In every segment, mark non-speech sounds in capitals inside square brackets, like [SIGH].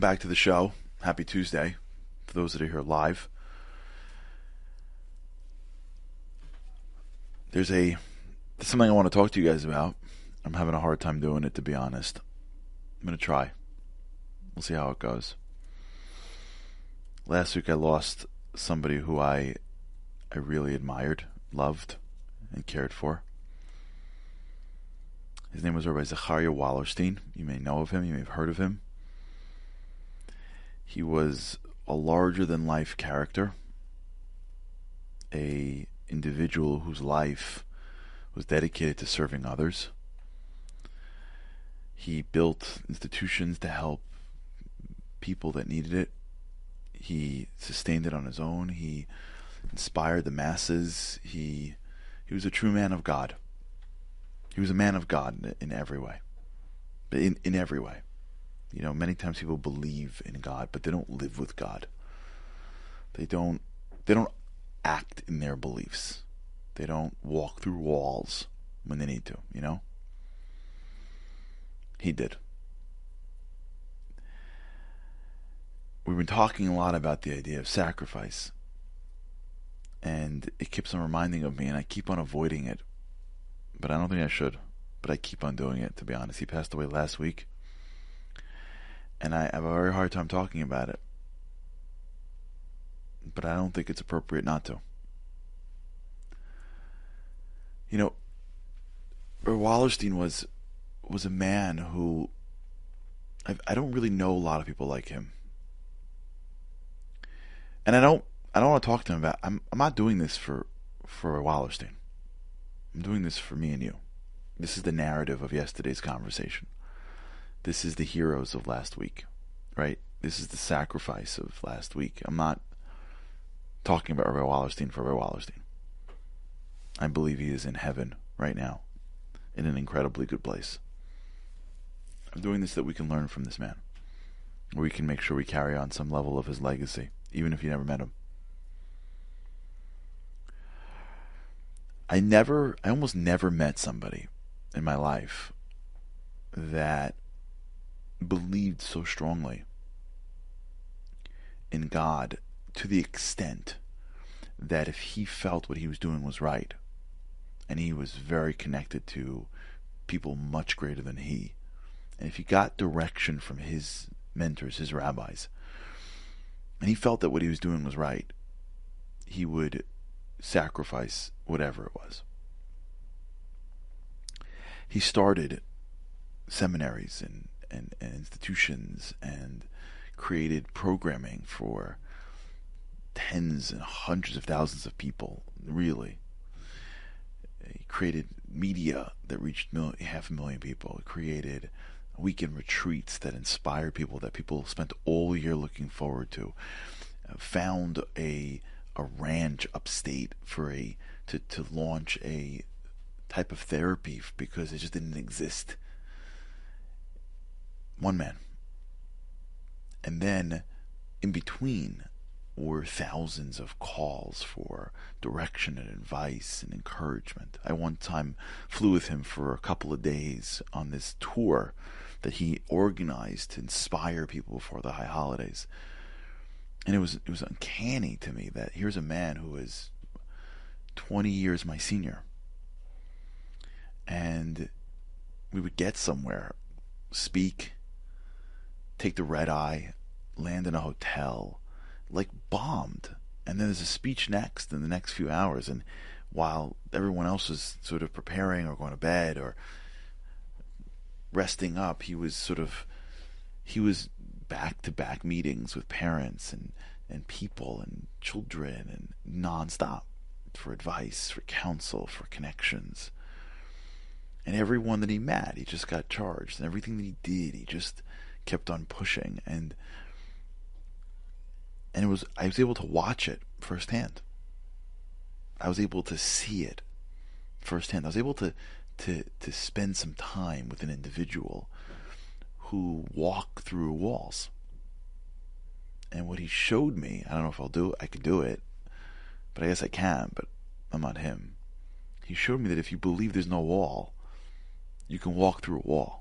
Welcome back to the show. Happy Tuesday for those that are here live. There's a there's something I want to talk to you guys about. I'm having a hard time doing it, to be honest. I'm going to try. We'll see how it goes. Last week I lost somebody who I I really admired, loved, and cared for. His name was Rabbi Zachariah Wallerstein. You may know of him, you may have heard of him. He was a larger than life character, a individual whose life was dedicated to serving others. He built institutions to help people that needed it. He sustained it on his own. He inspired the masses. He he was a true man of God. He was a man of God in, in every way. In in every way. You know, many times people believe in God, but they don't live with God. They don't they don't act in their beliefs. They don't walk through walls when they need to, you know? He did. We've been talking a lot about the idea of sacrifice. And it keeps on reminding of me, and I keep on avoiding it. But I don't think I should. But I keep on doing it, to be honest. He passed away last week. And I have a very hard time talking about it. But I don't think it's appropriate not to. You know, Wallerstein was was a man who I, I don't really know a lot of people like him, and I don't I don't want to talk to him about. I'm I'm not doing this for for Wallerstein. I'm doing this for me and you. This is the narrative of yesterday's conversation. This is the heroes of last week, right? This is the sacrifice of last week. I'm not talking about Rabbi Wallerstein for Rabbi Wallerstein. I believe he is in heaven right now, in an incredibly good place. I'm doing this that we can learn from this man, we can make sure we carry on some level of his legacy, even if you never met him. I never, I almost never met somebody in my life that believed so strongly in God to the extent that if he felt what he was doing was right, and he was very connected to people much greater than he, and if he got direction from his mentors, his rabbis, and he felt that what he was doing was right, he would sacrifice whatever it was. He started seminaries and, and, and institutions and created programming for tens and hundreds of thousands of people, really. He created media that reached mil- half a million people. He created weekend retreats that inspired people, that people spent all year looking forward to. Uh, found a a ranch upstate for a to, to launch a type of therapy because it just didn't exist. One man. And then in between were thousands of calls for direction and advice and encouragement. I one time flew with him for a couple of days on this tour that he organized to inspire people before the high holidays. And it was it was uncanny to me that here's a man who is 20 years my senior. And we would get somewhere, speak, take the red eye, land in a hotel, like bombed. And then there's a speech next in the next few hours. And while everyone else was sort of preparing or going to bed or resting up, he was sort of he was back to back meetings with parents and, and people and children and nonstop for advice, for counsel, for connections. And everyone that he met, he just got charged. And everything that he did, he just kept on pushing. And and it was I was able to watch it firsthand. I was able to see it firsthand. I was able to to to spend some time with an individual who walked through walls. And what he showed me, I don't know if I'll do I could do it, but I guess I can, but I'm not him. He showed me that if you believe there's no wall, you can walk through a wall.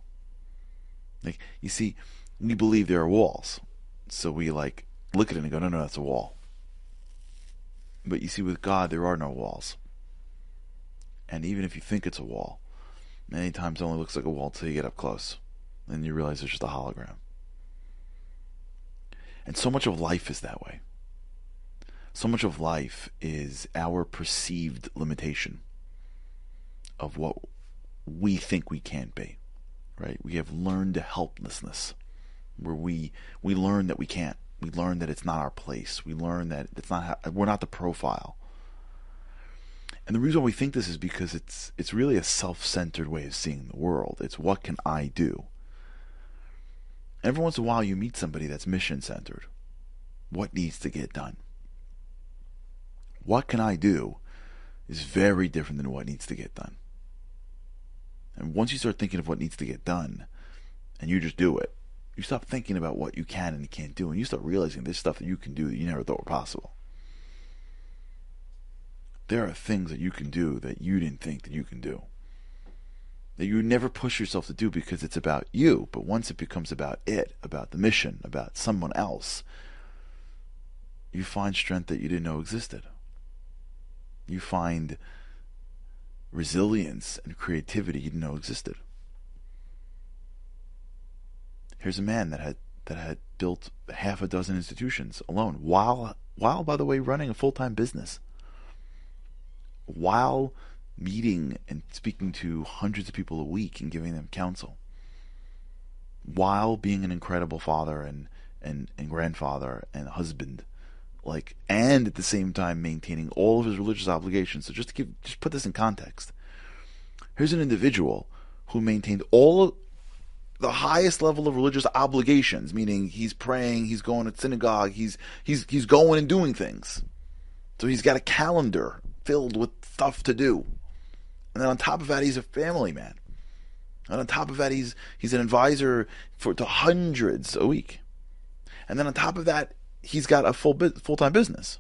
Like you see, we believe there are walls. So we like look at it and go, no, no, that's a wall. But you see, with God, there are no walls. And even if you think it's a wall, many times it only looks like a wall until you get up close. And you realize it's just a hologram. And so much of life is that way. So much of life is our perceived limitation of what we think we can't be. Right? We have learned helplessness where we we learn that we can't. We learn that it's not our place. We learn that it's not how, we're not the profile. And the reason why we think this is because it's it's really a self-centered way of seeing the world. It's what can I do? Every once in a while you meet somebody that's mission-centered. What needs to get done? What can I do is very different than what needs to get done. And once you start thinking of what needs to get done and you just do it, you stop thinking about what you can and you can't do, and you start realizing there's stuff that you can do that you never thought were possible. There are things that you can do that you didn't think that you can do. That you never push yourself to do because it's about you, but once it becomes about it, about the mission, about someone else, you find strength that you didn't know existed. You find resilience and creativity you didn't know existed. Here's a man that had that had built half a dozen institutions alone, while while by the way running a full time business, while meeting and speaking to hundreds of people a week and giving them counsel, while being an incredible father and and, and grandfather and husband, like and at the same time maintaining all of his religious obligations. So just to give just put this in context. Here's an individual who maintained all the highest level of religious obligations, meaning he's praying, he's going to synagogue, he's he's he's going and doing things. So he's got a calendar filled with stuff to do. And then on top of that, he's a family man. And on top of that, he's he's an advisor for to hundreds a week. And then on top of that, he's got a full full time business.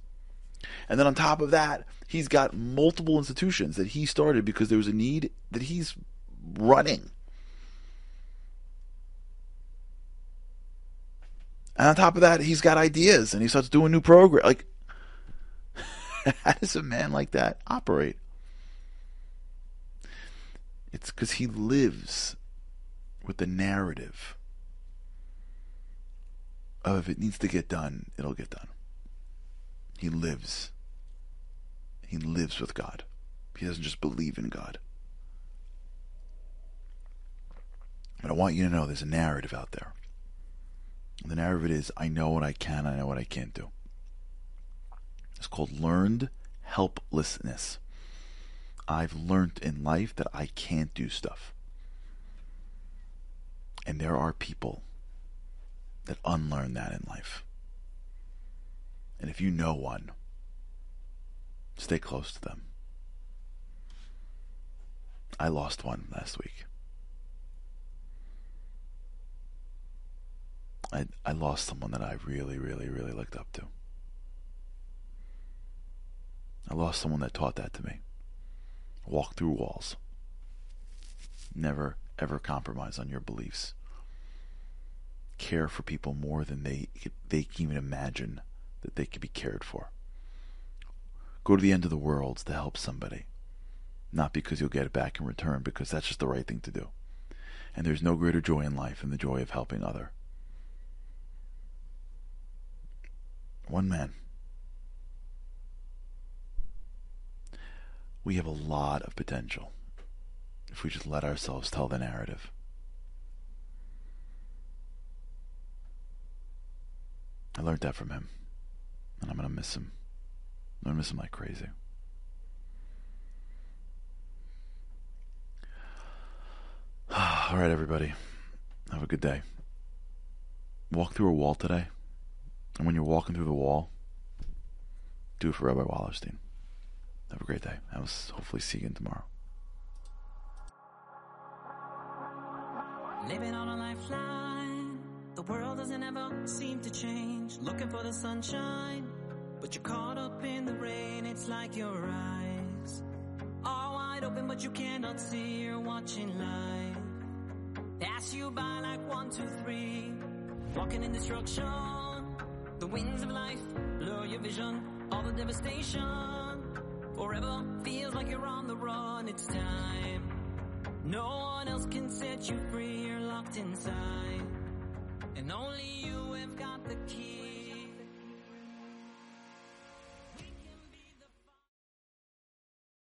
And then on top of that, he's got multiple institutions that he started because there was a need that he's running. And on top of that, he's got ideas and he starts doing new program. Like, [LAUGHS] how does a man like that operate? It's because he lives with the narrative of if it needs to get done, it'll get done. He lives. He lives with God. He doesn't just believe in God. But I want you to know there's a narrative out there. The narrative is I know what I can, I know what I can't do. It's called learned helplessness. I've learned in life that I can't do stuff. And there are people that unlearn that in life. And if you know one, stay close to them. I lost one last week. I I lost someone that I really, really, really looked up to. I lost someone that taught that to me. Walk through walls. Never ever compromise on your beliefs. Care for people more than they they can even imagine that they could be cared for. Go to the end of the world to help somebody. Not because you'll get it back in return, because that's just the right thing to do. And there's no greater joy in life than the joy of helping other. One man. We have a lot of potential if we just let ourselves tell the narrative. I learned that from him, and I'm going to miss him. I'm going to miss him like crazy. [SIGHS] All right, everybody. Have a good day. Walk through a wall today. And when you're walking through the wall, do it for Rabbi Wallerstein. Have a great day. I will hopefully see you again tomorrow. Living on a lifeline. The world doesn't ever seem to change. Looking for the sunshine. But you're caught up in the rain. It's like your eyes are wide open, but you cannot see. You're watching life pass you by like one, two, three. walking in destruction. The winds of life blur your vision, all the devastation. Forever feels like you're on the run, it's time. No one else can set you free, you're locked inside. And only you have got the key.